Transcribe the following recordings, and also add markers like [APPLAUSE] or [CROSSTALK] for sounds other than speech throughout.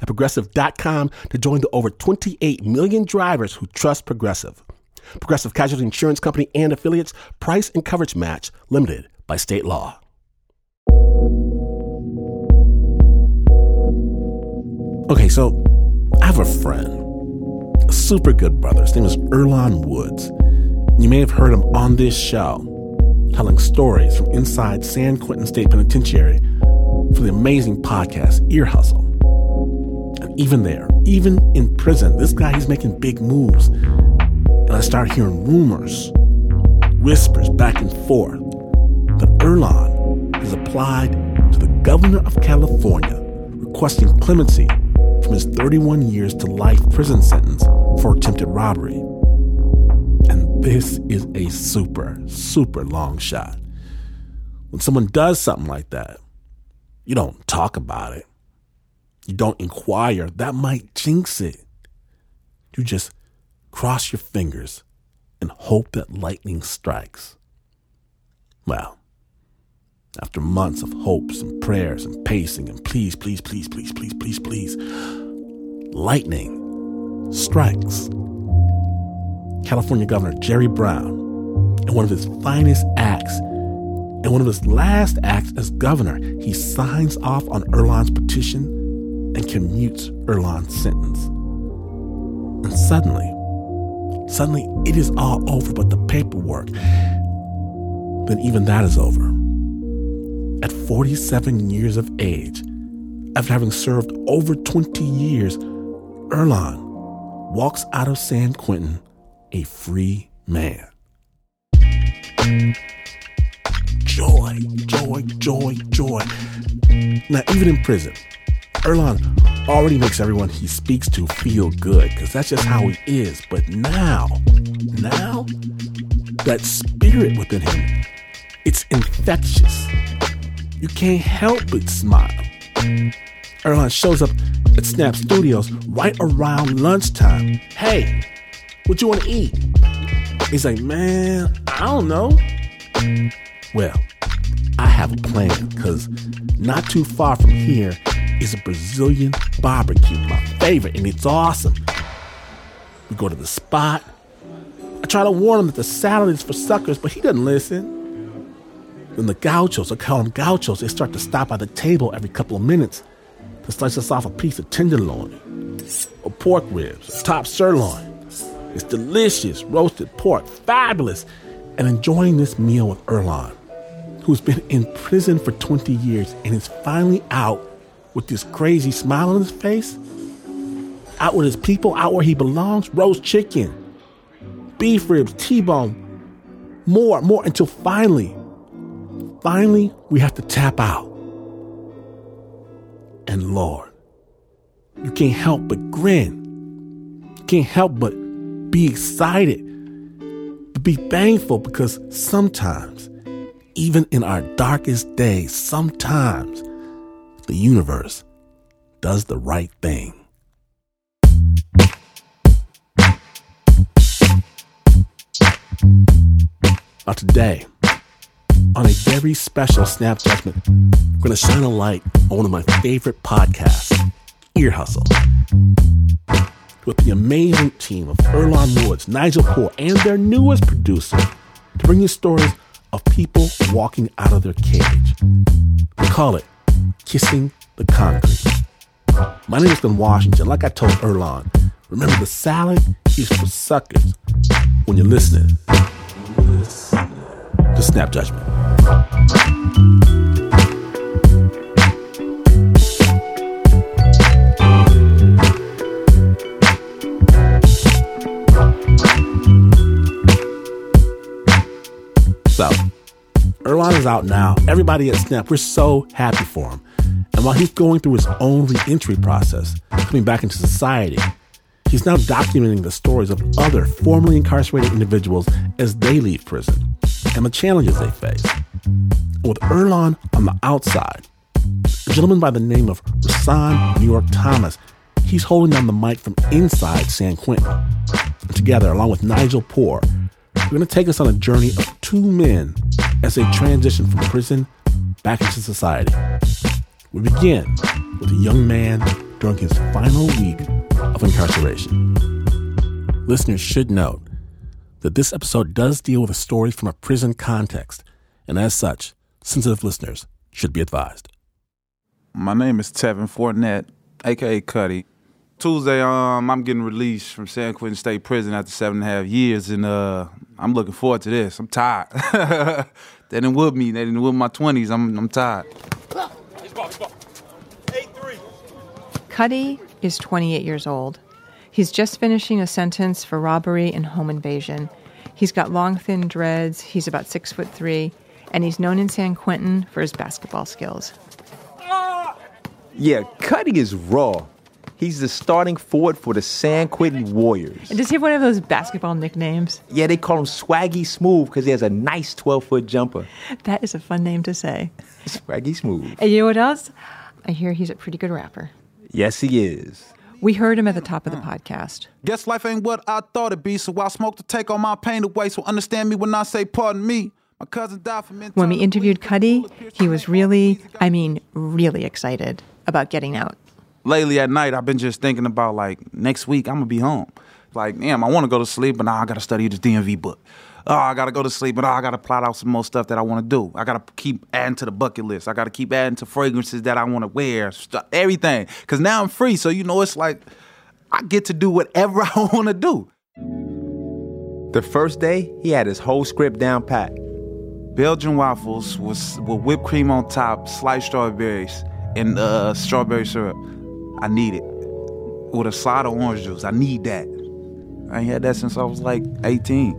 at progressive.com to join the over 28 million drivers who trust Progressive. Progressive Casualty Insurance Company and affiliates, price and coverage match limited by state law. Okay, so I have a friend, a super good brother. His name is Earlonne Woods. You may have heard him on this show telling stories from inside San Quentin State Penitentiary for the amazing podcast Ear Hustle. And even there, even in prison, this guy, he's making big moves. And I start hearing rumors, whispers back and forth that Earlonne has applied to the governor of California requesting clemency from his 31 years to life prison sentence for attempted robbery. And this is a super, super long shot. When someone does something like that, you don't talk about it. You don't inquire. That might jinx it. You just cross your fingers and hope that lightning strikes. Well, after months of hopes and prayers and pacing and please, please, please, please, please, please, please, lightning strikes. California Governor Jerry Brown, in one of his finest acts, and one of his last acts as governor, he signs off on Earlonne's petition and commutes Earlonne's sentence. And suddenly, suddenly it is all over but the paperwork. Then even that is over. At 47 years of age, after having served over 20 years, Earlonne walks out of San Quentin a free man. Joy, joy, joy, joy. Now, even in prison, Earlonne already makes everyone he speaks to feel good because that's just how he is. But now, now, that spirit within him, it's infectious. You can't help but smile. Earlonne shows up at Snap Studios right around lunchtime. Hey, what you want to eat? He's like, man, I don't know. Well, I have a plan because not too far from here is a Brazilian barbecue, my favorite, and it's awesome. We go to the spot. I try to warn him that the salad is for suckers, but he doesn't listen. Then the gauchos, I call them gauchos, they start to stop by the table every couple of minutes to slice us off a piece of tenderloin or pork ribs, or top sirloin. It's delicious, roasted pork, fabulous. And enjoying this meal with Earlonne, who's been in prison for 20 years and is finally out with this crazy smile on his face, out with his people, out where he belongs, roast chicken, beef ribs, T-bone, more, more, until finally, finally, we have to tap out. And Lord, you can't help but grin. You can't help but be excited, but be thankful because sometimes, even in our darkest days, sometimes the universe does the right thing. Now, today, on a very special Snap Judgment, we're going to shine a light on one of my favorite podcasts, Ear Hustle. With the amazing team of Earlonne Woods, Nigel Poor, and their newest producer to bring you stories of people walking out of their cage. We call it Kissing the Concrete. My name is Glynn Washington. Like I told Earlonne, remember the salad is for suckers when you're listening to Snap Judgment. So, Earlonne is out now. Everybody at Snap, we're so happy for him. And while he's going through his own reentry process, coming back into society, he's now documenting the stories of other formerly incarcerated individuals as they leave prison and the challenges they face. With Earlonne on the outside, a gentleman by the name of Rhasaan New York Thomas, he's holding down the mic from inside San Quentin. And together, along with Nigel Poor, we're going to take us on a journey of two men as they transition from prison back into society. We begin with a young man during his final week of incarceration. Listeners should note that this episode does deal with a story from a prison context, and as such, sensitive listeners should be advised. My name is Tevin Fournette, aka Cutty. Tuesday, um, I'm getting released from San Quentin State Prison after seven and a half years, and uh, I'm looking forward to this. I'm tired. [LAUGHS] they didn't whip me. They didn't whip my 20s. I'm, I'm tired. Cutty is 28 years old. He's just finishing a sentence for robbery and home invasion. He's got long, thin dreads. He's about six foot three, and he's known in San Quentin for his basketball skills. Yeah, Cutty is raw. He's the starting forward for the San Quentin Warriors. And does he have one of those basketball nicknames? Yeah, they call him Swaggy Smooth because he has a nice 12 foot jumper. That is a fun name to say. Swaggy Smooth. And you know what else? I hear he's a pretty good rapper. Yes, he is. We heard him at the top of the podcast. Guess life ain't what I thought it'd be, so I smoke to take all my pain away. So understand me when I say pardon me. My cousin died from When we interviewed Cutty, he was really, I mean, really excited about getting out. Lately at night, I've been just thinking about like next week I'm gonna be home. Like, damn, I want to go to sleep, but now I gotta study this DMV book. Oh, I gotta go to sleep, but oh, I gotta plot out some more stuff that I want to do. I gotta keep adding to the bucket list. I gotta keep adding to fragrances that I want to wear, st- everything. Cause now I'm free, so you know it's like I get to do whatever [LAUGHS] I want to do. The first day, he had his whole script down pat. Belgian waffles with, with whipped cream on top, sliced strawberries, and uh, strawberry syrup. I need it. With a side of orange juice. I need that. I ain't had that since I was like 18.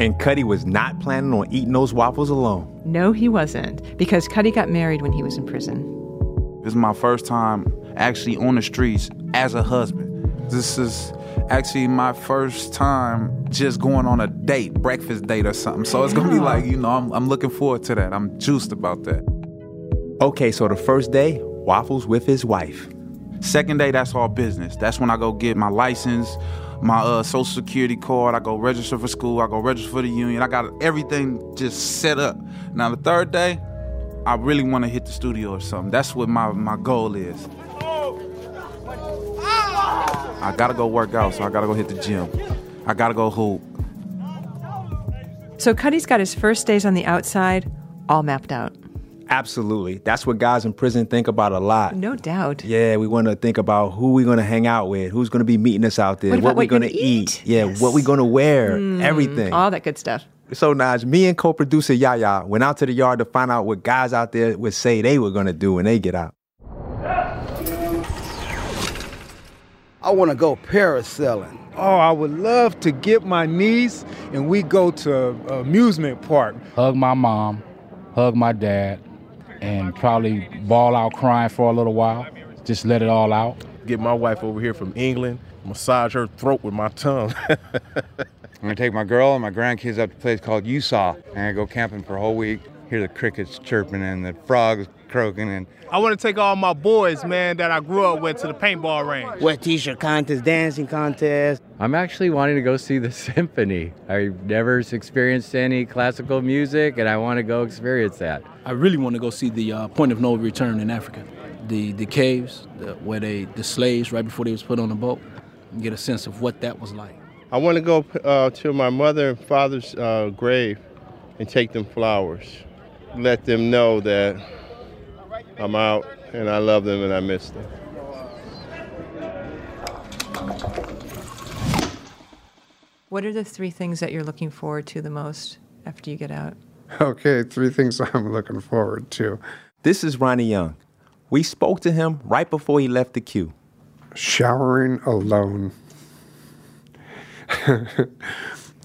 And Cutty was not planning on eating those waffles alone. No, he wasn't, because Cutty got married when he was in prison. This is my first time actually on the streets as a husband. This is actually my first time just going on a date, breakfast date or something. So it's gonna be like, you know, I'm, I'm looking forward to that. I'm juiced about that. Okay, so the first day, waffles with his wife. Second day, that's all business. That's when I go get my license, my uh, social security card. I go register for school. I go register for the union. I got everything just set up. Now the third day, I really want to hit the studio or something. That's what my, my goal is. I gotta go work out, so I gotta go hit the gym. I gotta go hoop. So Cutty's got his first days on the outside all mapped out. Absolutely. That's what guys in prison think about a lot. No doubt. Yeah, we want to think about who we're going to hang out with, who's going to be meeting us out there, What about we're going to eat. eat? Yeah, Yes. what we're going to wear, hmm. everything. All that good stuff. So, Nige, me and co-producer Yahya went out to the yard to find out what guys out there would say they were going to do when they get out. I want to go parasailing. Oh, I would love to get my niece and we go to amusement park. hug my mom, hug my dad, and probably bawl out crying for a little while. Just let it all out. get my wife over here from England, massage her throat with my tongue. [LAUGHS] I'm gonna take my girl and my grandkids up to a place called Usaw, and I go camping for a whole week. Hear the crickets chirping and the frogs croaking, and I want to take all my boys, man, that I grew up with to the paintball range. Wet t-shirt contest, dancing contest. I'm actually wanting to go see the [LAUGHS] symphony. I've never experienced any classical music, and I want to go experience that. I really want to go see the uh, point of no return in Africa, the the caves the, where they the slaves right before they was put on the boat, and get a sense of what that was like. I want to go uh, to my mother and father's uh, grave and take them flowers. Let them know that I'm out and I love them and I miss them. What are the three things that you're looking forward to the most after you get out? Okay, three things [LAUGHS] I'm looking forward to. This is Ronnie Young. We spoke to him right before he left the queue. Showering alone. [LAUGHS]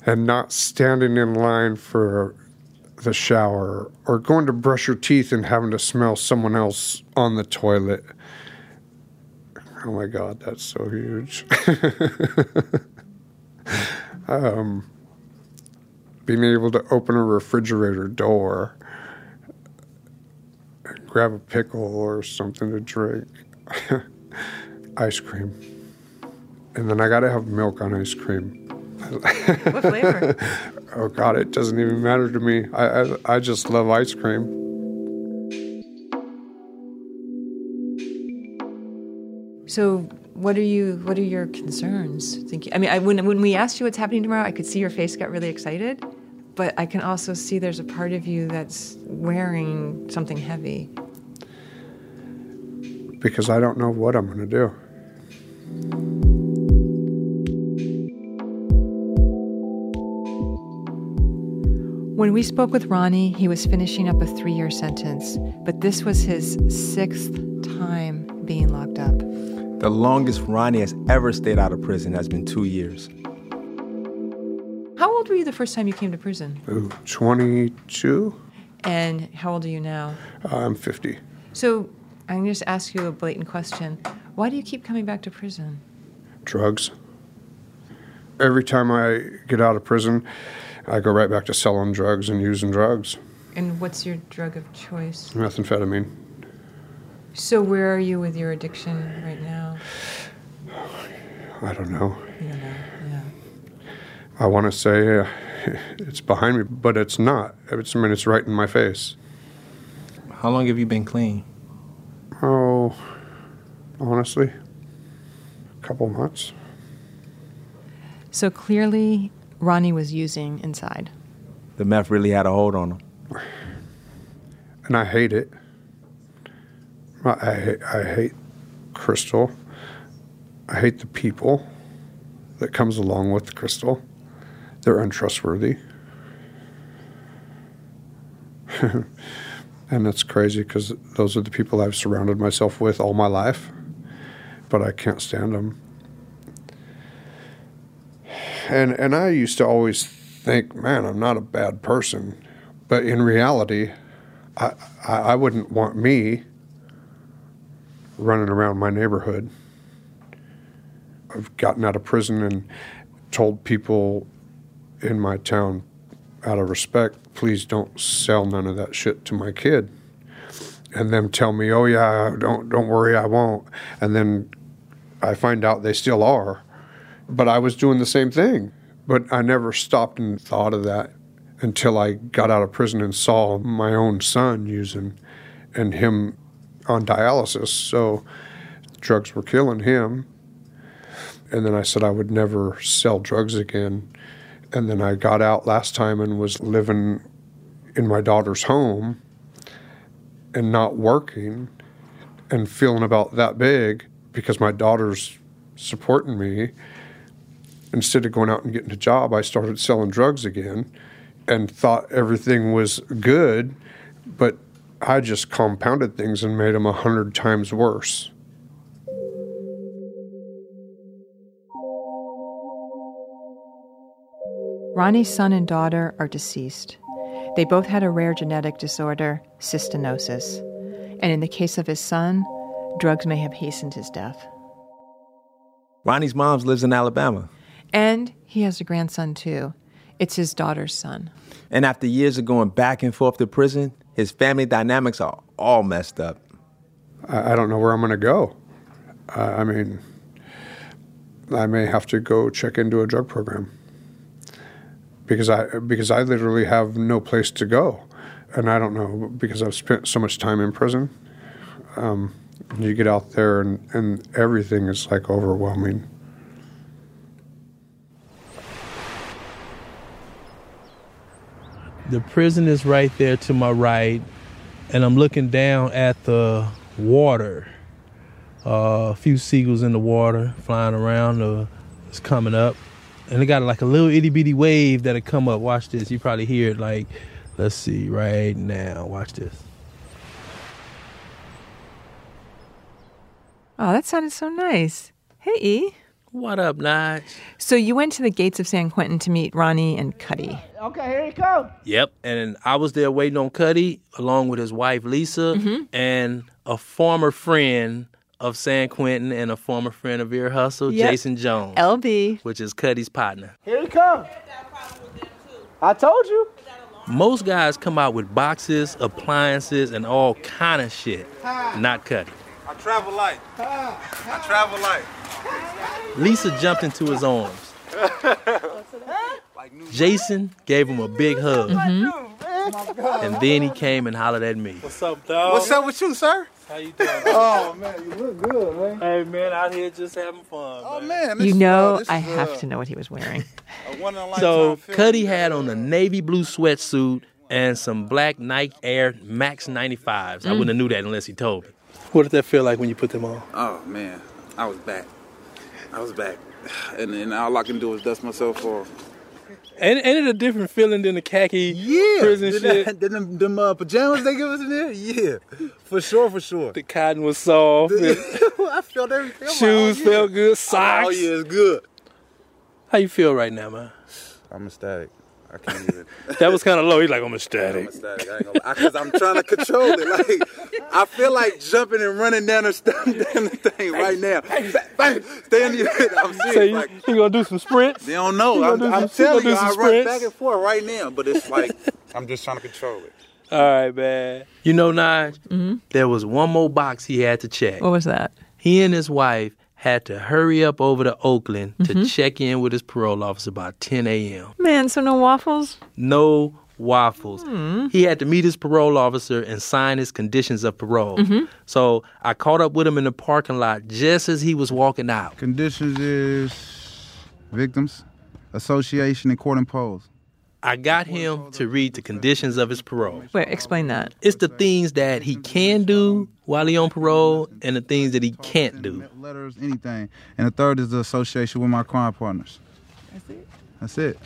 and not standing in line for the shower or going to brush your teeth and having to smell someone else on the toilet. Oh my God, that's so huge. [LAUGHS] um, being able to open a refrigerator door, grab a pickle or something to drink, [LAUGHS] ice cream. And then I got to have milk on ice cream. What flavor? [LAUGHS] oh God, it doesn't even matter to me. I, I, I just love ice cream. So, what are you? What are your concerns? Think, I mean, I, when when we asked you what's happening tomorrow, I could see your face got really excited, but I can also see there's a part of you that's wearing something heavy. Because I don't know what I'm going to do. When we spoke with Ronnie, he was finishing up a three year sentence, but this was his sixth time being locked up. The longest Ronnie has ever stayed out of prison has been two years. How old were you the first time you came to prison? Ooh, 22? And how old are you now? Uh, I'm 50. So I'm going to just ask you a blatant question. Why do you keep coming back to prison? Drugs. Every time I get out of prison, I go right back to selling drugs and using drugs. And what's your drug of choice? Methamphetamine. So where are you with your addiction right now? I don't know. You don't know. Yeah. I want to say uh, it's behind me, but it's not. It's, I mean, it's right in my face. How long have you been clean? Oh, honestly, a couple months. So clearly, Ronnie was using inside. The meth really had a hold on him. And I hate it. I, I, hate- I hate Crystal. I hate the people that comes along with Crystal. They're untrustworthy. [LAUGHS] and that's crazy because those are the people I've surrounded myself with all my life, but I can't stand them. And and I used to always think, man, I'm not a bad person, but in reality, I I, I wouldn't want me running around my neighborhood. I've gotten out of prison and told people in my town, out of respect, please don't sell none of that shit to my kid. And them tell me, oh yeah, don't don't worry, I won't. And then I find out they still are. But I was doing the same thing. But I never stopped and thought of that until I got out of prison and saw my own son using and him on dialysis. So drugs were killing him. And then I said I would never sell drugs again. And then I got out last time and was living in my daughter's home and not working and feeling about that big because my daughter's supporting me. Instead of going out and getting a job, I started selling drugs again and thought everything was good, but I just compounded things and made them a hundred times worse. Ronnie's son and daughter are deceased. They both had a rare genetic disorder, cystinosis. And in the case of his son, drugs may have hastened his death. Ronnie's mom lives in Alabama. And he has a grandson too. It's his daughter's son. And after years of going back and forth to prison, his family dynamics are all messed up. I, I don't know where I'm going to go. I I mean, I may have to go check into a drug program because I because I literally have no place to go, and I don't know because I've spent so much time in prison. Um, you get out there and, and everything is like overwhelming. The prison is right there to my right, and I'm looking down at the water. Uh, a few seagulls in the water flying around. Uh, it's coming up, and it got like a little itty bitty wave that'll come up. Watch this. You probably hear it. Like, let's see right now. Watch this. Oh, that sounded so nice. Hey, E. What up, Nige? So you went to the gates of San Quentin to meet Ronnie and Cutty. Okay, here he comes. Yep. And I was there waiting on Cutty along with his wife Lisa Mm-hmm. and a former friend of San Quentin and a former friend of Ear Hustle, Yep. Jason Jones, LB. which is Cutty's partner. Here he comes. I told you. Most guys come out with boxes, appliances, and all kind of shit. Not Cutty. I travel light. I travel light. Lisa jumped into his arms. Jason gave him a big hug. And then he came and hollered at me. What's up, dog? What's up with you, sir? How you doing? Oh man, you look good, man. Hey man, out here just having fun. Oh man, this You is, know uh, this I is, have uh, to know what he was wearing. [LAUGHS] a one in a lifetime So film. Cutty had on a navy blue sweatsuit and some black Nike Air Max 95s. I wouldn't have knew that unless he told me. What did that feel like when you put them on? Oh man, I was back. I was back, [SIGHS] and then all I can do is dust myself off. Ain't, ain't it a different feeling than the khaki Yeah, prison Did shit? that- did them, them uh, pajamas they give us in there? Yeah, for sure, for sure. The cotton was soft. [LAUGHS] I felt everything. Shoes felt good. Socks. Oh yeah, it's good. How you feel right now, man? I'm ecstatic. I can't even. [LAUGHS] That was kind of low. He's like, I'm I'm ecstatic. ecstatic. I ain't gonna. Cause I'm trying to control it. [LAUGHS] Like I feel like jumping and running down the, [LAUGHS] down the thing right now. Bang, bang, Stay on your head. I'm serious. So you, like, you gonna do some sprints? they don't know. You I'm, do I'm some- telling gonna you, do I some run back and forth right now. But it's like I'm just trying to control it. All right, man. You know, Nige, mm-hmm. there was one more box he had to check. What was that? He and his wife had to hurry up over to Oakland to mm-hmm. check in with his parole officer by 10 a.m. Man, so no waffles? No waffles. Hmm. He had to meet his parole officer and sign his conditions of parole. Mm-hmm. So I caught up with him in the parking lot just as he was walking out. Conditions is victims association and court imposed. I got him to read the conditions of his parole. Wait, explain that. It's the things that he can do while he on parole and the things that he can't do. Letters, anything. And the third is the association with my crime partners. That's it.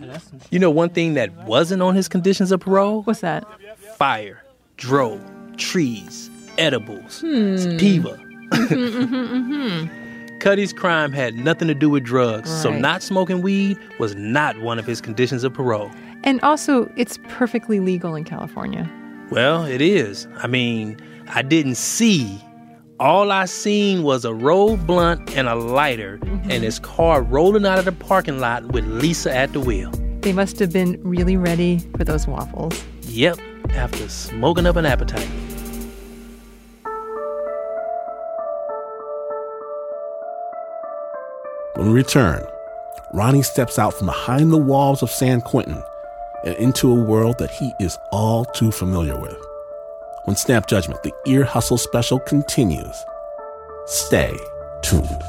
That's it. You know one thing that wasn't on his conditions of parole? What's that? Fire, dro, trees, edibles, hmm. sativa. Mm-hmm, mm-hmm, mm-hmm. Cutty's crime had nothing to do with drugs, so not smoking weed was not one of his conditions of parole. And also, it's perfectly legal in California. Well, it is. I mean, I didn't see. All I seen was a rolled blunt and a lighter, mm-hmm. and his car rolling out of the parking lot with Lisa at the wheel. They must have been really ready for those waffles. Yep, after smoking up an appetite. When we return, Ronnie steps out from behind the walls of San Quentin and into a world that he is all too familiar with. When Snap Judgment, the Ear Hustle special continues. Stay tuned.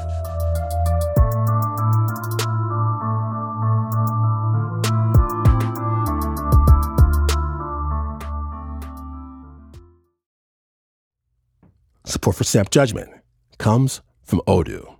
Support for Snap Judgment comes from Odoo.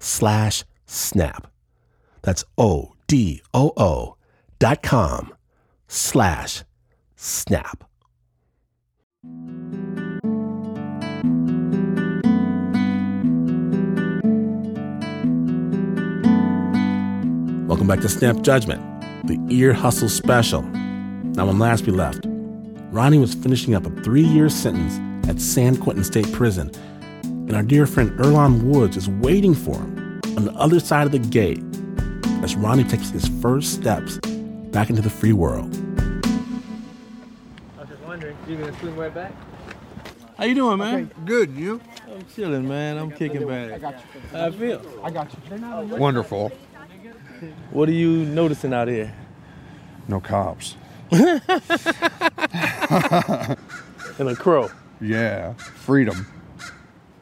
slash snap. That's O-D-O-O dot com slash snap. Welcome back to Snap Judgment, the Ear Hustle Special. Now, when last we left, Ronnie was finishing up a three year sentence at San Quentin State Prison, and our dear friend Earlonne Woods is waiting for him on the other side of the gate as Ronnie takes his first steps back into the free world. I was just wondering, you gonna swim right back? How you doing, man? Good, you? I'm chilling, man. I'm kicking back. I got you. How I feel? I got you. Wonderful. What are you noticing out here? No cops. [LAUGHS] [LAUGHS] And a crow. Yeah, freedom.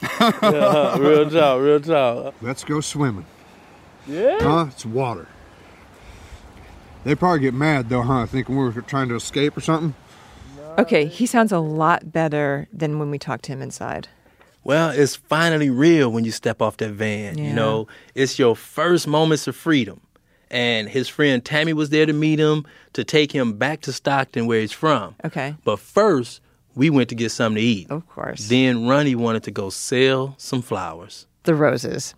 Yeah, [LAUGHS] real talk, real talk. Let's go swimming. Yeah. Huh? It's water. They probably get mad though, huh? Thinking we were trying to escape or something. Okay, he sounds a lot better than when we talked to him inside. Well, it's finally real when you step off that van. Yeah. You know, it's your first moments of freedom. And his friend Tammy was there to meet him, to take him back to Stockton where he's from. Okay. But first, we went to get something to eat. Of course. Then Ronnie wanted to go sell some flowers. The roses.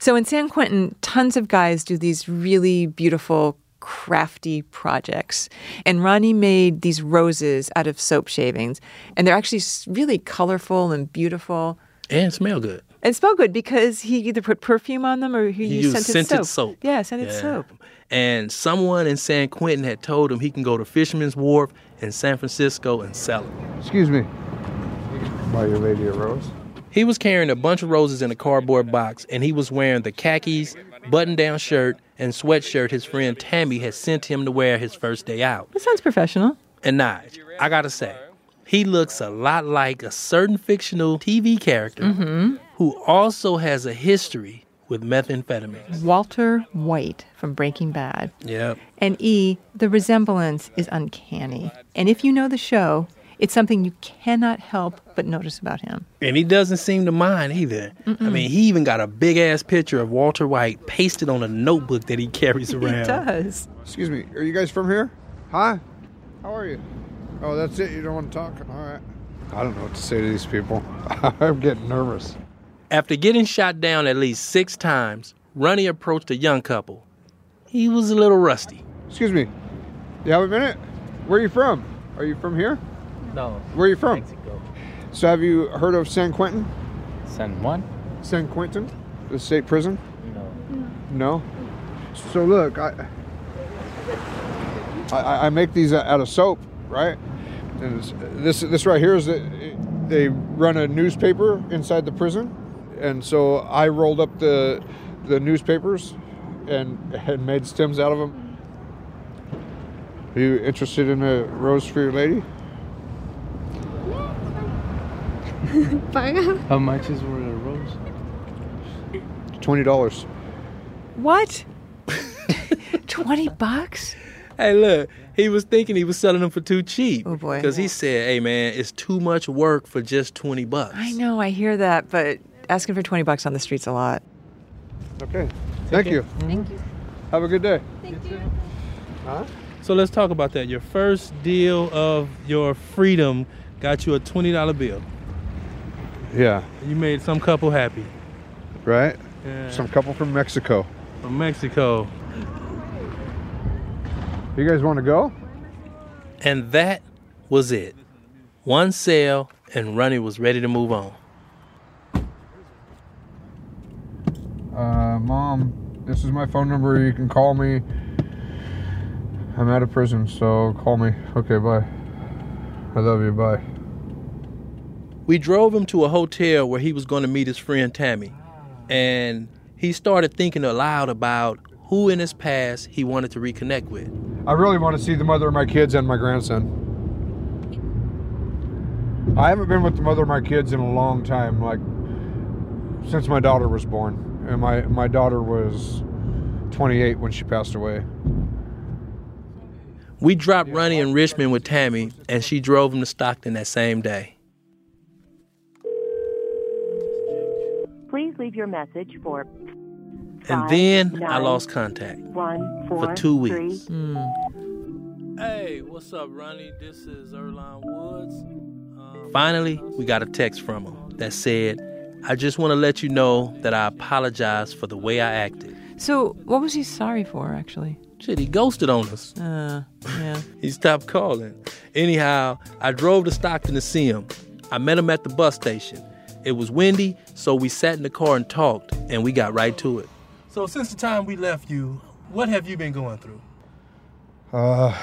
So in San Quentin, tons of guys do these really beautiful, crafty projects. And Ronnie made these roses out of soap shavings. And they're actually really colorful and beautiful. And smell good. And smell good because he either put perfume on them or he, He used used scented, scented soap. soap. Yeah, scented Yeah. soap. And someone in San Quentin had told him he can go to Fisherman's Wharf in San Francisco and sell it. Excuse me. Buy your lady a rose. He was carrying a bunch of roses in a cardboard box, and he was wearing the khakis, button down shirt, and sweatshirt his friend Tammy had sent him to wear his first day out. That sounds professional. And Nige, I gotta say, he looks a lot like a certain fictional TV character Mm-hmm. Who also has a history with methamphetamine. Walter White from Breaking Bad. Yep. And E, the resemblance is uncanny. And if you know the show, it's something you cannot help but notice about him. And he doesn't seem to mind either. I mean, he even got a big ass picture of Walter White pasted on a notebook that he carries [LAUGHS] around. He does. Excuse me. Are you guys from here? Hi. How are you? Oh, that's it. You don't want to talk. All right. I don't know what to say to these people. [LAUGHS] I'm getting nervous. After getting shot down at least six times, Ronnie approached a young couple. He was a little rusty. Excuse me. You have a minute? Where are you from? Are you from here? No. Where are you from? Mexico. So have you heard of San Quentin? San Juan? San Quentin? The state prison? No. No. So look, I I, I make these out of soap, right? And this this right here is the, they run a newspaper inside the prison, and so I rolled up the the newspapers and and made stems out of them. Are you interested in a rose for your lady? [LAUGHS] How much is for a rose? Twenty dollars. What? [LAUGHS] 20 bucks? Hey, look, he was thinking he was selling them for too cheap. Oh, boy. Because he said, hey, man, it's too much work for just 20 bucks. I know, I hear that, but asking for 20 bucks on the street's a lot. Okay. Thank you. Thank mm-hmm. you. Have a good day. Thank you. Huh? So let's talk about that. Your first deal of your freedom got you a $20 bill. Yeah. You made some couple happy. Right. Yeah. Some couple from Mexico. From Mexico. You guys want to go? And that was it. One sale, and Ronnie was ready to move on. Uh, mom, this is my phone number. You can call me. I'm out of prison, so call me. Okay, bye. I love you. Bye. We drove him to a hotel where he was going to meet his friend Tammy. And he started thinking aloud about who in his past he wanted to reconnect with. I really want to see the mother of my kids and my grandson. I haven't been with the mother of my kids in a long time, like since my daughter was born. And my, my daughter was 28 when she passed away. We dropped Ronnie in Richmond with Tammy, and she drove him to Stockton that same day. Please leave your message for And then I lost contact one for two weeks. Hmm. Hey, what's up, Ronnie? This is Earlonne Woods. Um, Finally, we got a text from him that said, I just want to let you know that I apologize for the way I acted. So, what was he sorry for, actually? Shit, he ghosted on us. Uh, yeah. [LAUGHS] He stopped calling. Anyhow, I drove to Stockton to see him. I met him at the bus station. It was windy, so we sat in the car and talked, and we got right to it. So since the time we left you, what have you been going through? Uh,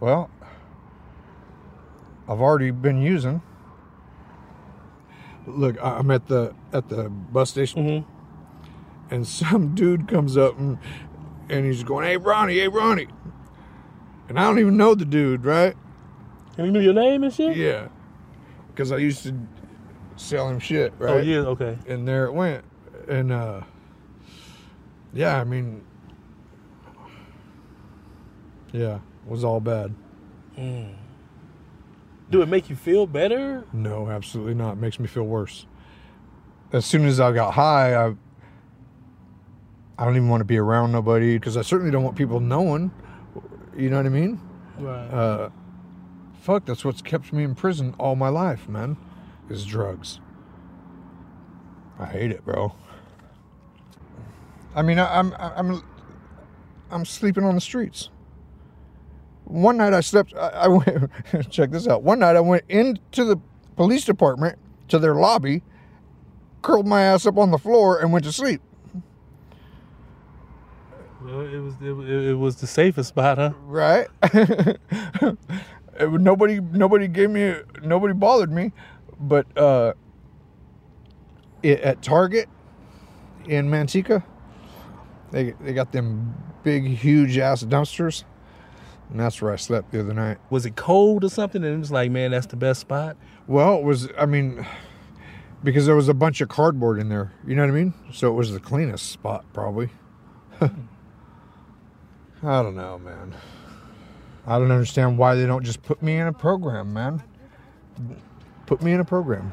well, I've already been using. Look, I'm at the at the bus station, and [LAUGHS] some dude comes up and and he's going, "Hey, Ronnie, hey, Ronnie," and I don't even know the dude, right? And you knew your name and shit? Yeah, because I used to sell him shit, right? Oh, yeah, okay. And there it went, and uh, yeah, I mean, yeah, it was all bad. Mm. Do it make you feel better? No, absolutely not. It makes me feel worse. As soon as I got high, I I don't even want to be around nobody because I certainly don't want people knowing. You know what I mean? Right. Uh, fuck, that's what's kept me in prison all my life, man. Is drugs. I hate it, bro. I mean, I, I'm I'm I'm sleeping on the streets. One night I slept. I, I [LAUGHS] went. check this out. One night I went into the police department to their lobby, curled my ass up on the floor, and went to sleep. Well, it was it, was- it was the safest spot, huh? Right. [LAUGHS] It nobody nobody gave me nobody bothered me, but uh, it, at Target in Manteca, they they got them big huge ass dumpsters, and that's where I slept the other night. Was it cold or something? And it was like, man, that's the best spot. Well, it was I mean, because there was a bunch of cardboard in there. You know what I mean? So it was the cleanest spot probably. [LAUGHS] I don't know, man. I don't understand why they don't just put me in a program, man. Put me in a program.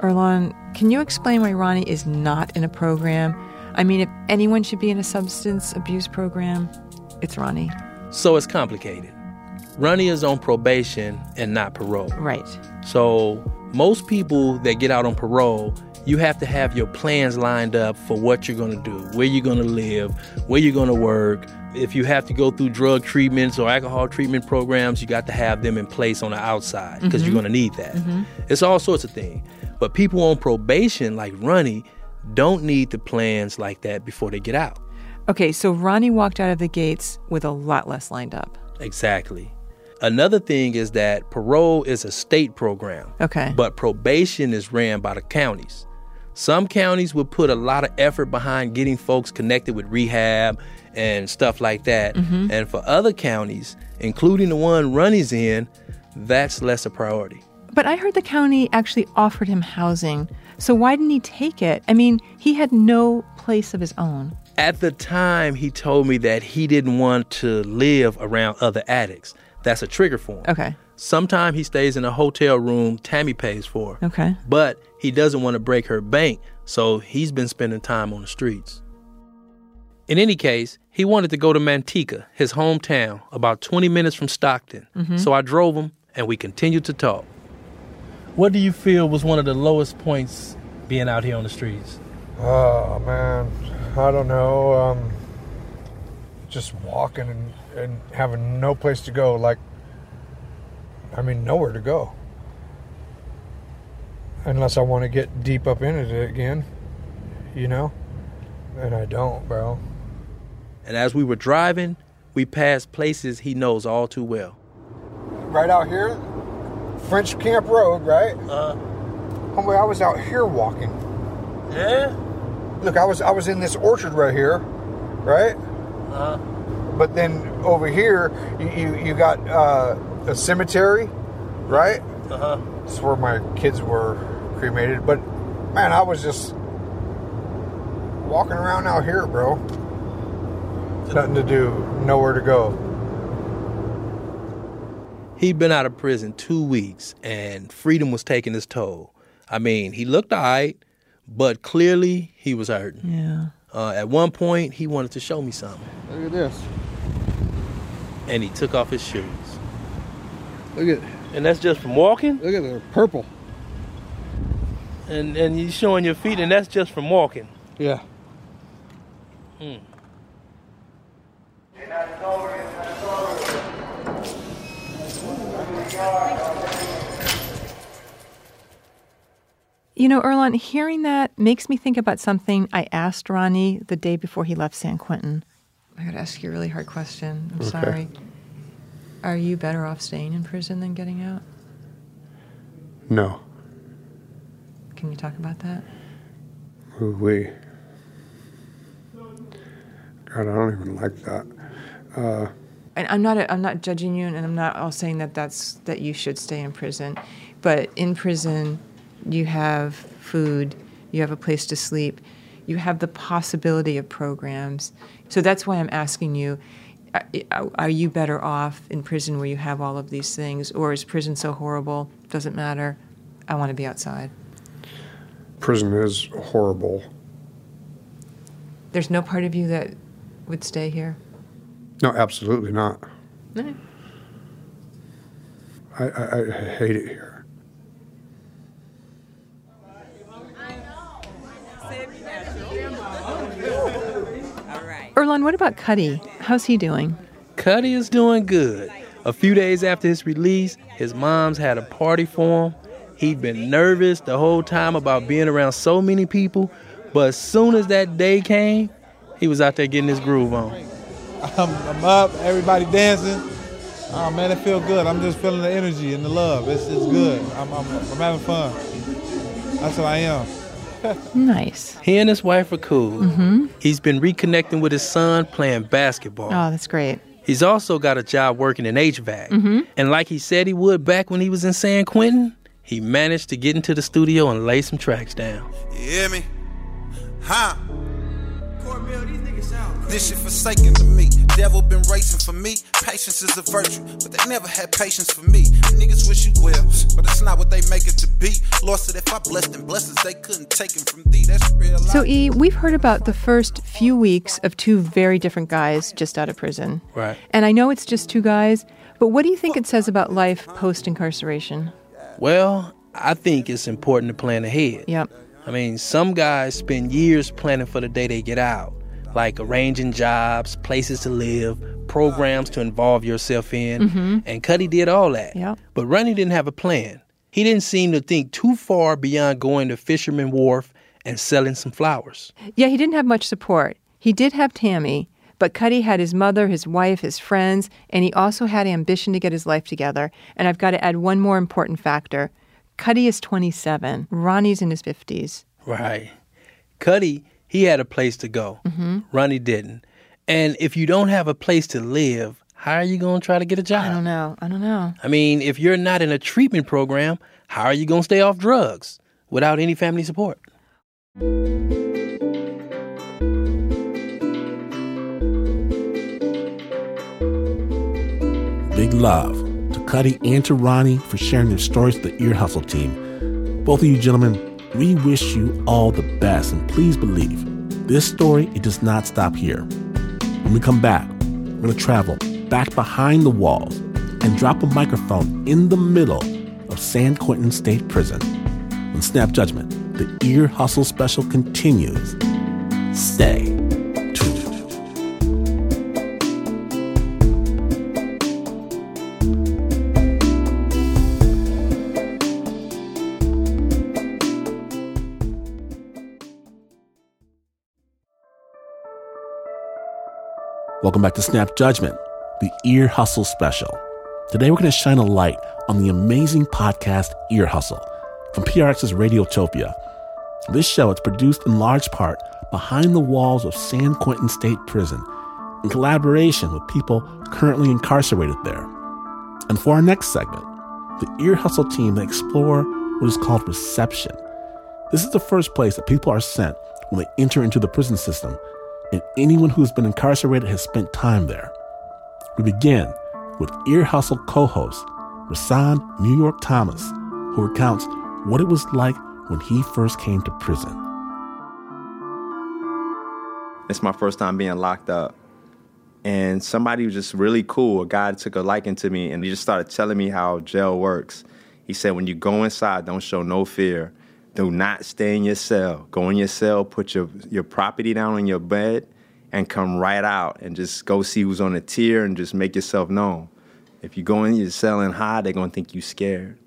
Earlonne, can you explain why Ronnie is not in a program? I mean, if anyone should be in a substance abuse program, it's Ronnie. So it's complicated. Ronnie is on probation and not parole. Right. So most people that get out on parole, you have to have your plans lined up for what you're going to do, where you're going to live, where you're going to work. If you have to go through drug treatments or alcohol treatment programs, you got to have them in place on the outside because Mhm. you're going to need that. Mhm. It's all sorts of things. But people on probation like Ronnie don't need the plans like that before they get out. Okay, so Ronnie walked out of the gates with a lot less lined up. Exactly. Another thing is that parole is a state program. Okay. But probation is ran by the counties. Some counties will put a lot of effort behind getting folks connected with rehab and stuff like that. Mhm. And for other counties, including the one Ronnie's in, that's less a priority. But I heard the county actually offered him housing. So why didn't he take it? I mean, he had no place of his own. At the time, he told me that he didn't want to live around other addicts. That's a trigger for him. Okay. Sometimes he stays in a hotel room Tammy pays for. Okay. But he doesn't want to break her bank, so he's been spending time on the streets. In any case, he wanted to go to Manteca, his hometown, about 20 minutes from Stockton. Mhm. So I drove him and we continued to talk. What do you feel was one of the lowest points being out here on the streets? Oh man, I don't know. Um, just walking and, and having no place to go. Like, I mean, nowhere to go. Unless I want to get deep up into it again, you know? And I don't, bro. And as we were driving, we passed places he knows all too well. Right out here, French Camp Road, right? Uh. Homeboy, I was out here walking. Yeah? Look, I was I was in this orchard right here, right? Uh. Huh. But then over here, you you, you got uh, a cemetery, right? Uh huh. It's where my kids were cremated. But man, I was just walking around out here, bro. Nothing to do, nowhere to go. He'd been out of prison two weeks and freedom was taking its toll. I mean, he looked all right, but clearly he was hurting. Yeah. Uh, at one point, he wanted to show me something, Look at this. and he took off his shoes. Look at And that's just from walking? look at the purple. And and you showing your feet, and that's just from walking. Yeah. Hmm. You know, Earlonne, hearing that makes me think about something I asked Ronnie the day before he left San Quentin. I gotta ask you a really hard question. I'm Okay. sorry. Are you better off staying in prison than getting out? No. Can you talk about that? We. God, I don't even like that. Uh, And I'm not I'm not judging you, and I'm not all saying that that's that you should stay in prison, but in prison, you have food, you have a place to sleep, you have the possibility of programs. So that's why I'm asking you are- are you better off in prison where you have all of these things, or is prison so horrible? Doesn't matter. I want to be outside. Prison is horrible. There's no part of you that would stay here. No, absolutely not. No. I, I, I hate it here. Earlonne, what about Cutty? How's he doing? Cutty is doing good. A few days after his release, his mom's had a party for him. He'd been nervous the whole time about being around so many people, but as soon as that day came, he was out there getting his groove on. I'm, I'm up, everybody dancing. Oh man, it feel good. I'm just feeling the energy and the love. It's, it's good. I'm, I'm, I'm having fun. That's what I am. [LAUGHS] Nice. He and his wife are cool. Mhm. He's been reconnecting with his son playing basketball. Oh, that's great. He's also got a job working in HVAC. Mhm. And like he said he would back when he was in San Quentin, he managed to get into the studio and lay some tracks down. You hear me? Huh? This shit forsaken to me. Devil been racing for me. Patience is a virtue, but they never had patience for me. Niggas wish you well, but it's not what they make it to be. Lord said if I blessed them blessings, they couldn't take them from thee. That's real life. So, E, we've heard about the first few weeks of two very different guys just out of prison. Right. And I know it's just two guys, but what do you think it says about life post incarceration? Well, I think it's important to plan ahead. Yep. I mean, some guys spend years planning for the day they get out, like arranging jobs, places to live, programs to involve yourself in. Mhm. And Cutty did all that. Yep. But Ronnie didn't have a plan. He didn't seem to think too far beyond going to Fisherman Wharf and selling some flowers. Yeah, he didn't have much support. He did have Tammy, but Cutty had his mother, his wife, his friends, and he also had ambition to get his life together. And I've got to add one more important factor. Cutty is 27. Ronnie's in his 50s. Right. Cutty, he had a place to go. Mhm. Ronnie didn't. And if you don't have a place to live, how are you going to try to get a job? I don't know. I don't know. I mean, if you're not in a treatment program, how are you going to stay off drugs without any family support? Big love to Cutty and to Ronnie for sharing their stories with the Ear Hustle team. Both of you gentlemen, we wish you all the best, and please believe this story it does not stop here. When we come back, we're going to travel back behind the walls and drop a microphone in the middle of San Quentin State Prison. When Snap Judgment, the Ear Hustle special continues. Stay Welcome back to Snap Judgment, the Ear Hustle special. Today we're going to shine a light on the amazing podcast Ear Hustle from PRX's Radiotopia. This show is produced in large part behind the walls of San Quentin State Prison in collaboration with people currently incarcerated there. And for our next segment, the Ear Hustle team they explore what is called reception. This is the first place that people are sent when they enter into the prison system, and anyone who has been incarcerated has spent time there. We begin with Ear Hustle co host Rhasaan New York Thomas, who recounts what it was like when he first came to prison. It's my first time being locked up. And somebody was just really cool. A guy took a liking to me and he just started telling me how jail works. He said, when you go inside, don't show no fear. Do not stay in your cell. Go in your cell, put your, your property down on your bed, and come right out and just go see who's on the tier and just make yourself known. If you go in your cell and hide, they're gonna think you scared.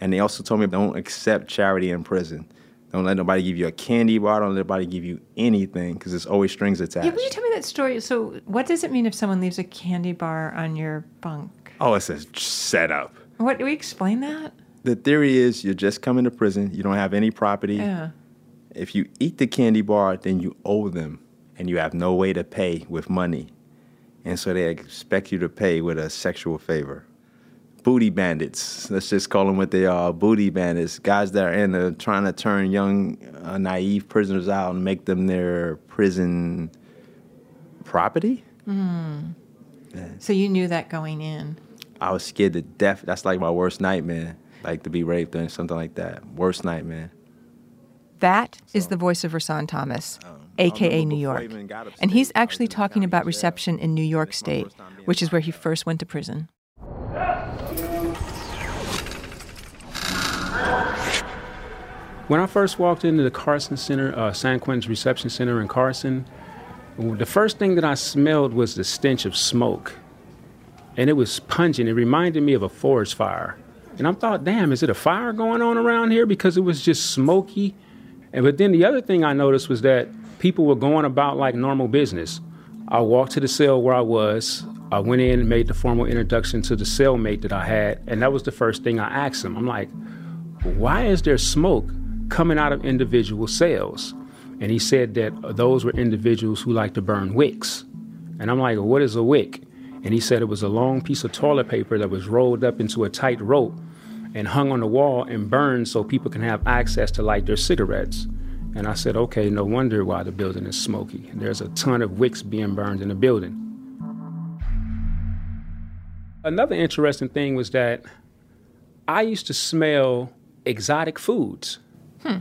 And they also told me don't accept charity in prison. Don't let nobody give you a candy bar. Don't let nobody give you anything because there's always strings attached. Yeah, will you tell me that story? So, what does it mean if someone leaves a candy bar on your bunk? Oh, it's a setup. What do we explain that? The theory is you're just coming to prison. You don't have any property. Yeah. If you eat the candy bar, then you owe them, and you have no way to pay with money. And so they expect you to pay with a sexual favor. booty bandits. Let's just call them what they are, booty bandits. Guys that are in the, trying to turn young, uh, naive prisoners out and make them their prison property. Hmm. So you knew that going in. I was scared to death. That's like my worst nightmare. Like to be raped or something like that. Worst nightmare. That is the voice of Rhasaan Thomas, aka New York. And he's actually talking about reception in New York State, which is where he first went to prison. When I first walked into the Carson Center, uh, San Quentin's reception center in Carson, the first thing that I smelled was the stench of smoke. And it was pungent. It reminded me of a forest fire. And I thought, damn, is it a fire going on around here? Because it was just smoky. And but then the other thing I noticed was that people were going about like normal business. I walked to the cell where I was. I went in and made the formal introduction to the cellmate that I had, and that was the first thing I asked him. I'm like, why is there smoke coming out of individual cells? And he said that those were individuals who like to burn wicks. And I'm like, what is a wick? And he said it was a long piece of toilet paper that was rolled up into a tight rope and hung on the wall and burned so people can have access to light their cigarettes. And I said, okay, no wonder why the building is smoky. There's a ton of wicks being burned in the building. Another interesting thing was that I used to smell exotic foods. Hmm.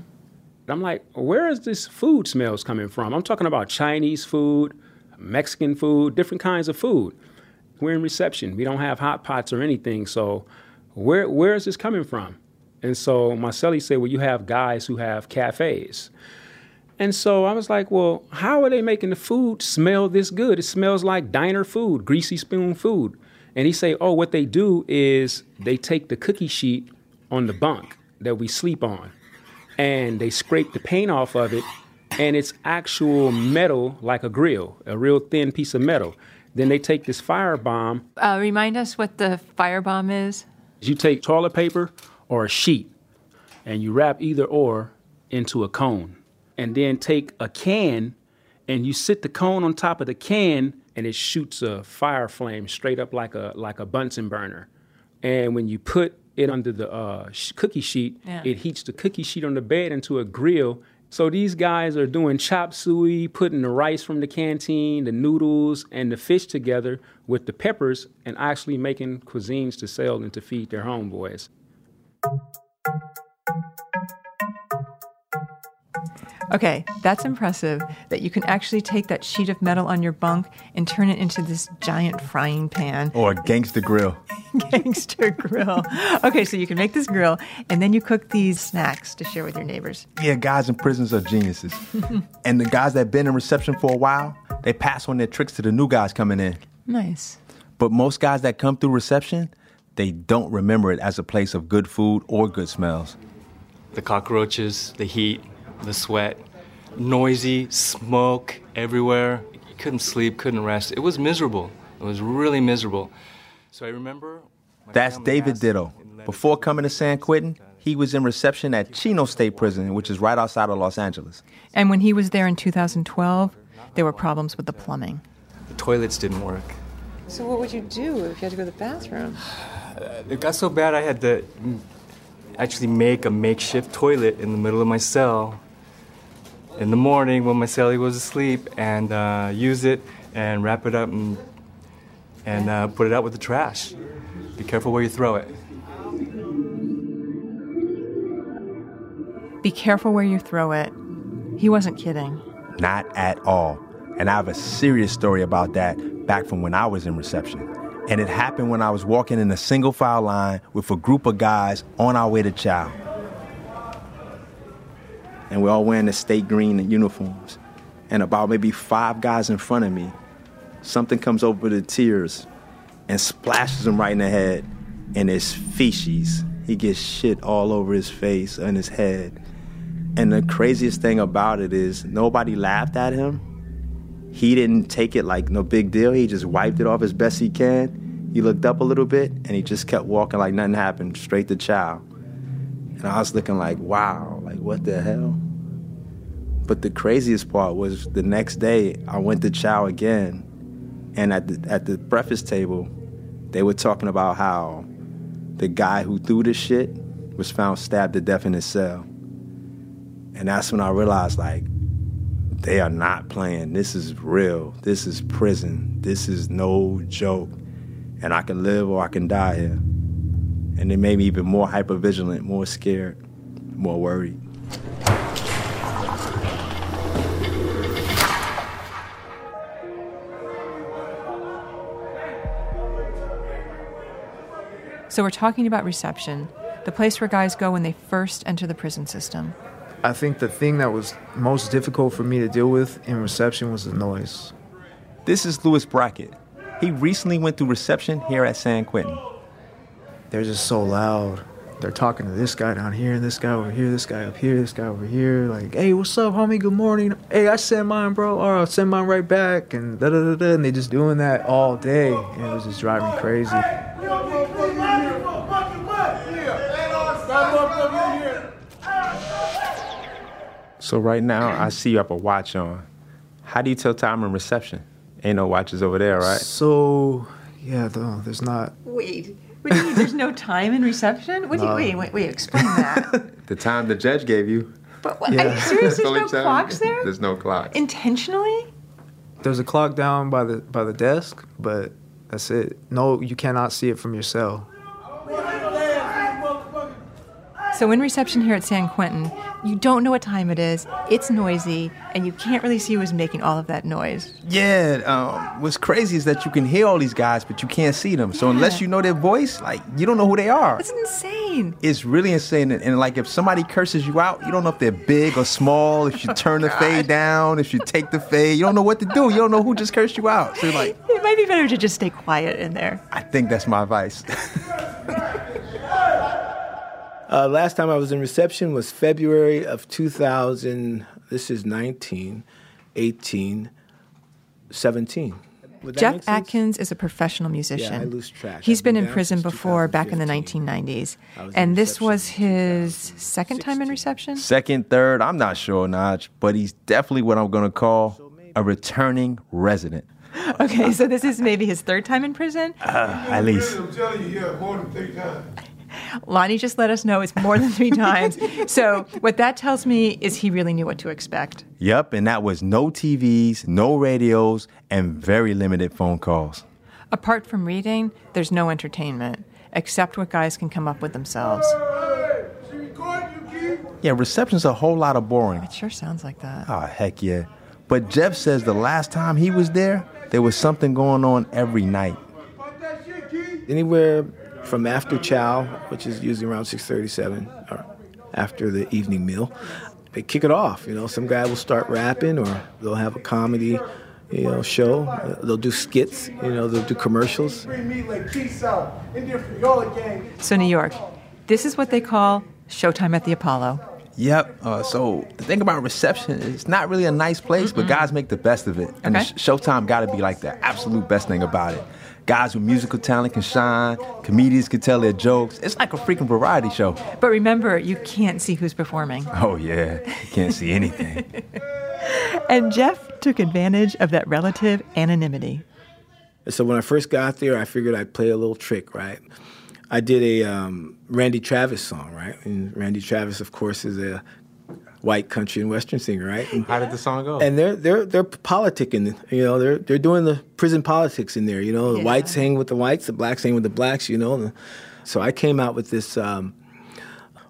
I'm like, where is this food smells coming from? I'm talking about Chinese food, Mexican food, different kinds of food. We're in reception. We don't have hot pots or anything. So where where is this coming from? And so my cellie said, well, you have guys who have cafes. And so I was like, well, how are they making the food smell this good? It smells like diner food, greasy spoon food. And he say, oh, what they do is they take the cookie sheet on the bunk that we sleep on and they scrape the paint off of it and it's actual metal like a grill, a real thin piece of metal. Then they take this firebomb. Uh, remind us what the firebomb is. You take toilet paper or a sheet and you wrap either or into a cone. And then take a can and you sit the cone on top of the can and it shoots a fire flame straight up like a like a Bunsen burner. And when you put it under the uh, sh- cookie sheet, Yeah. it heats the cookie sheet on the bed into a grill. So these guys are doing chop suey, putting the rice from the canteen, the noodles, and the fish together with the peppers, and actually making cuisines to sell and to feed their homeboys. Okay, that's impressive that you can actually take that sheet of metal on your bunk and turn it into this giant frying pan. Or a gangster grill. [LAUGHS] Gangster grill. Okay, so you can make this grill and then you cook these snacks to share with your neighbors. Yeah, guys in prisons are geniuses. [LAUGHS] and the guys that been in reception for a while, they pass on their tricks to the new guys coming in. Nice. But most guys that come through reception, they don't remember it as a place of good food or good smells. The cockroaches, the heat, the sweat, noisy, smoke everywhere. You couldn't sleep, couldn't rest. It was miserable. It was really miserable. So I remember That's David Ditto. Before coming to San Quentin, he was in reception at Chino State Prison, which is right outside of Los Angeles. And when he was there in 2012, there were problems with the plumbing. the toilets didn't work. So, what would you do if you had to go to the bathroom? [SIGHS] It got so bad I had to mm, actually make a makeshift toilet in the middle of my cell in the morning when my cellie was asleep and uh, use it and wrap it up and, and uh, put it out with the trash. Be careful where you throw it. Be careful where you throw it. He wasn't kidding. Not at all. And I have a serious story about that back from when I was in reception. And it happened when I was walking in a single file line with a group of guys on our way to chow. And we're all wearing the state green uniforms. And about maybe five guys in front of me, something comes over the tears and splashes him right in the head. And it's feces. He gets shit all over his face and his head. And the craziest thing about it is nobody laughed at him. He didn't take it like no big deal. He just wiped it off as best he can. He looked up a little bit and he just kept walking like nothing happened, straight to chow. And I was looking like, wow, like what the hell? But the craziest part was the next day I went to chow again. And at the, at the breakfast table, they were talking about how the guy who threw the shit was found stabbed to death in his cell. And that's when I realized, like, they are not playing. This is real. This is prison. This is no joke. And I can live or I can die here. And it made me even more hypervigilant, more scared, more worried. So we're talking about reception, the place where guys go when they first enter the prison system. I think the thing that was most difficult for me to deal with in reception was the noise. This is Louis Brackett. He recently went through reception here at San Quentin. They're just so loud. They're talking to this guy down here, and this guy over here, this guy up here, this guy over here. Like, hey, what's up, homie? Good morning. Hey, I sent mine, bro. Or I'll send mine right back. And da da da da. And they just doing that all day. And it was just driving me crazy. So right now, I see you have a watch on. How do you tell time in reception? Ain't no watches over there, right? So, yeah, no, there's not. Wait, what do you mean? There's no time in reception? What do you, No. wait, wait, wait, explain that. [LAUGHS] The time the judge gave you. But what, are you serious? There's [LAUGHS] no clocks there? There's no clock. Intentionally? There's a clock down by the by the desk, but that's it. No, you cannot see it from your cell. So in reception here at San Quentin, you don't know what time it is, it's noisy, and you can't really see who's making all of that noise. Yeah, um, what's crazy is that you can hear all these guys, but you can't see them. So unless you know their voice, like you don't know who they are. It's insane. It's really insane. And, and like if somebody curses you out, you don't know if they're big or small, if you [LAUGHS] turn the fade down, if you take the fade, you don't know what to do. You don't know who just cursed you out. So you're like, It might be better to just stay quiet in there. I think that's my advice. [LAUGHS] Uh, last time I was in reception was February of 2000. This is 19, 18, 17. Jeff? Atkins is a professional musician. Yeah, I lose track. He's I've been been in prison before, back in the 1990s. I was in And this was his second time in reception? Second, third, I'm not sure, Nige, but he's definitely what I'm gonna call a returning resident. Okay, so this is maybe his third time in prison. Uh, at least. I'm telling you, yeah, more than three times. Lonnie just let us know it's more than three [LAUGHS] times. So what that tells me is he really knew what to expect. Yep, and that was no TVs, no radios, and very limited phone calls. Apart from reading, there's no entertainment, except what guys can come up with themselves. Yeah, reception's a whole lot of boring. It sure sounds like that. Oh, heck yeah. But Jeff says the last time he was there, there was something going on every night. Anywhere from after chow, which is usually around 6:37, or after the evening meal, they kick it off. You know, some guy will start rapping, or they'll have a comedy, you know, show. Uh, They'll do skits. You know, they'll do commercials. Bring me like peace out. Indian Friola gang. So, New York, this is what they call Showtime at the Apollo. Yep. Uh, so the thing about reception, it's not really a nice place, but guys make the best of it. And Okay. sh- Showtime got to be like the absolute best thing about it. Guys with musical talent can shine. Comedians can tell their jokes. It's like a freaking variety show. But remember, you can't see who's performing. Oh yeah, you can't see anything. [LAUGHS] And Jeff took advantage of that relative anonymity. So when I first got there, I figured I'd play a little trick, right? I did a um, Randy Travis song, right? And Randy Travis, of course, is a white country and western singer, right? And, [LAUGHS] How did the song go? and they're they're they're politicking, you know, they're they're doing the prison politics in there, you know. The Yeah. whites hang with the whites, the blacks hang with the blacks, you know. So I came out with this. Um,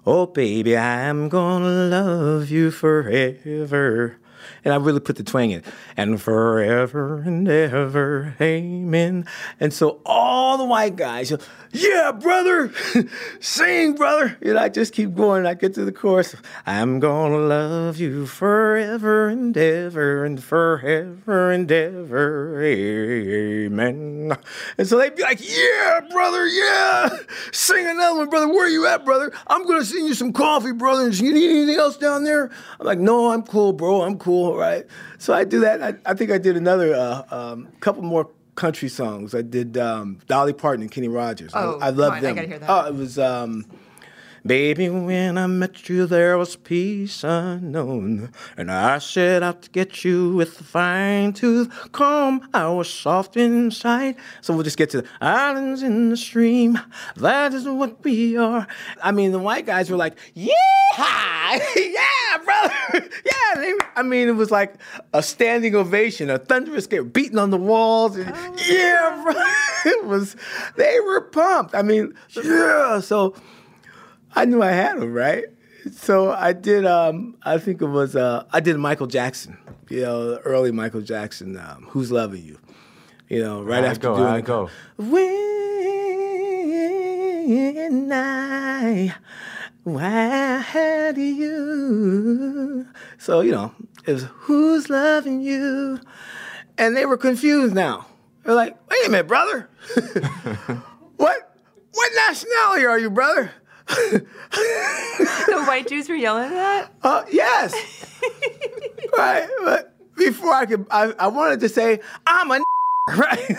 Oh, baby, I'm gonna love you forever. And I really put the twang in. And forever and ever, amen. And so all the white guys, you yeah, brother, [LAUGHS] sing, brother. And I just keep going. I get to the chorus. I'm gonna love you forever and ever and forever and ever, amen. And so they'd be like, yeah, brother, yeah. Sing another one, brother. Where you at, brother? I'm gonna sing you some coffee, brother. You need anything else down there? I'm like, no, I'm cool, bro. I'm cool, right? So I do that. I, I think I did another uh, um, couple more country songs. I did um, Dolly Parton and Kenny Rogers. Oh, I, I love on, I them. gotta hear that. Oh, it was um, Baby, when I met you, there was peace unknown. And I set out to get you with a fine tooth comb. I was soft inside. So we'll just get to the islands in the stream. That is what we are. I mean, the white guys were like, yeah, [LAUGHS] yeah, brother. [LAUGHS] yeah. They, I mean, it was like a standing ovation, a thunderous scare, beating on the walls. Oh, and, [LAUGHS] yeah, bro. it was, they were pumped. I mean, yeah. So I knew I had them, right? So I did. Um, I think it was. Uh, I did Michael Jackson. You know, early Michael Jackson. Um, Who's loving you? You know, right I after go, doing I go. When I, I had you. So you know, it was Who's loving you, and they were confused now. They're like, wait a minute, brother. [LAUGHS] what? What nationality are you, brother? The white Jews were yelling at that? [LAUGHS] Uh, yes. [LAUGHS] right. But before I could, I, I wanted to say, I'm a [LAUGHS] right.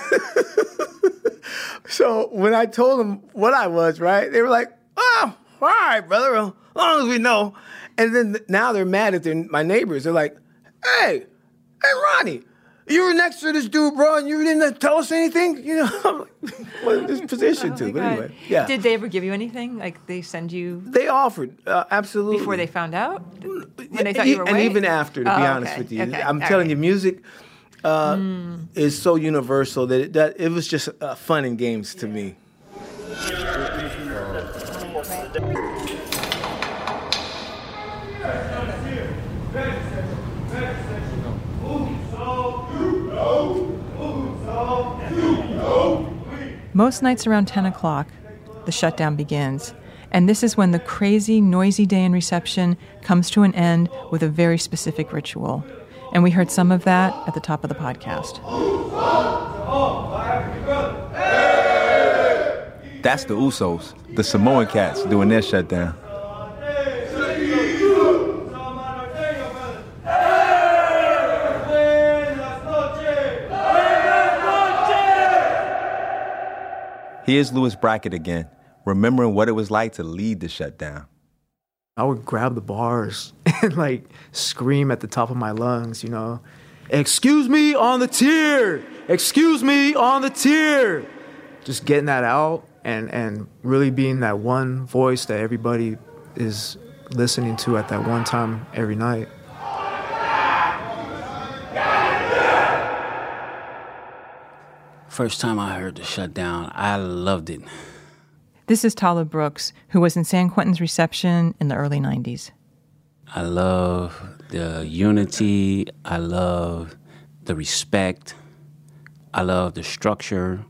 so when I told them what I was, right, they were like, oh, all right, brother, as long as we know. And then now they're mad at their, my neighbors. They're like, hey, hey, Ronnie, you were next to this dude, bro, and you didn't tell us anything? You know, [LAUGHS] I'm like, what is this position to? But anyway, yeah. Did they ever give you anything? Like they send you They offered, uh, absolutely. before they found out? When they thought you were and away? even after, to Oh, be honest okay, with you, okay, I'm all telling right. you, music uh, Mm. is so universal that it, that it was just uh, fun and games to me. Most nights around 10 o'clock, the shutdown begins. And this is when the crazy, noisy day in reception comes to an end with a very specific ritual. And we heard some of that at the top of the podcast. That's the Usos, the Samoan cats doing their shutdown. Here's Louis Brackett again, remembering what it was like to lead the shutdown. I would grab the bars [LAUGHS] and like scream at the top of my lungs, you know, excuse me on the tier, excuse me on the tier. Just getting that out and, and really being that one voice that everybody is listening to at that one time every night. First time I heard the shutdown, I loved it. This is Talib Brooks, who was in San Quentin's reception in the early 90s. I love the unity. I love the respect. I love the structure.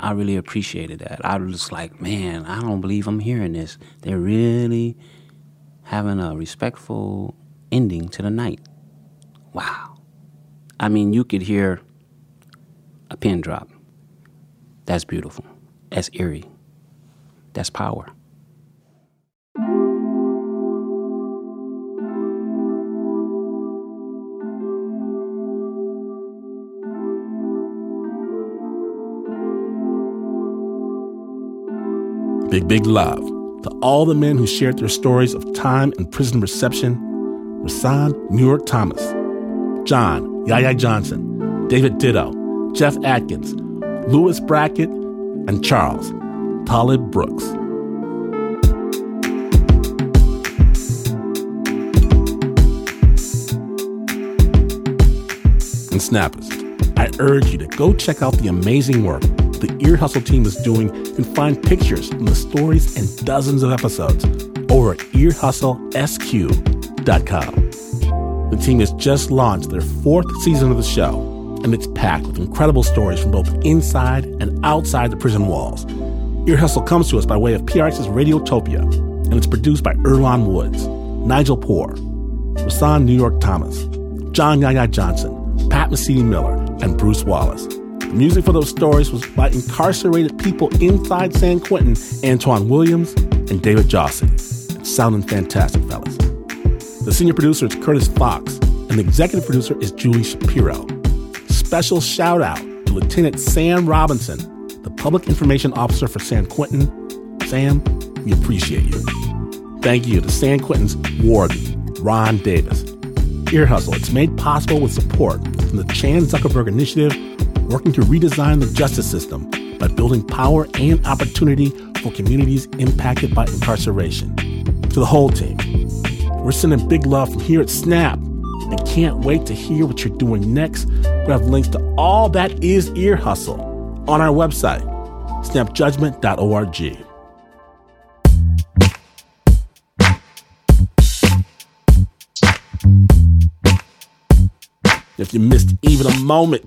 I really appreciated that. I was like, man, I don't believe I'm hearing this. They're really having a respectful ending to the night. Wow. I mean, you could hear a pin drop. That's beautiful. That's eerie. That's power. Big, big love to all the men who shared their stories of time in prison reception Rhasaan New York Thomas, John Yahya Johnson, David Ditto, Jeff Atkins, Louis Brackett, and Charles Talib Brooks. And snappers, I urge you to go check out the amazing work the Ear Hustle team is doing. Can find pictures from the stories and dozens of episodes over at earhustlesq.com. The team has just launched their fourth season of the show, and it's packed with incredible stories from both inside and outside the prison walls. Ear Hustle comes to us by way of PRX's Radiotopia, and it's produced by Earlonne Woods, Nigel Poor, Rhasaan New York Thomas, John Yahya Johnson, Pat Mesiti Miller, and Bruce Wallace. The music for those stories was by incarcerated people inside San Quentin, Antwan Williams and David Jassy. It's sounding fantastic, fellas. The senior producer is Curtis Fox, and the executive producer is Julie Shapiro. Special shout out to Lieutenant Sam Robinson, the public information officer for San Quentin. Sam, we appreciate you. Thank you to San Quentin's warden, Ron Davis. Ear Hustle, it's made possible with support from the Chan Zuckerberg Initiative, working to redesign the justice system by building power and opportunity for communities impacted by incarceration. To the whole team, we're sending big love from here at Snap and can't wait to hear what you're doing next. We have links to all that is Ear Hustle on our website, snapjudgment.org. If you missed even a moment,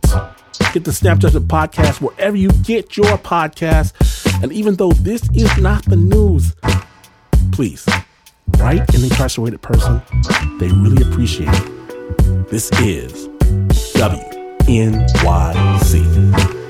get the Snap Judgment podcast wherever you get your podcast. And even though this is not the news, please write an incarcerated person. They really appreciate it. This is WNYC.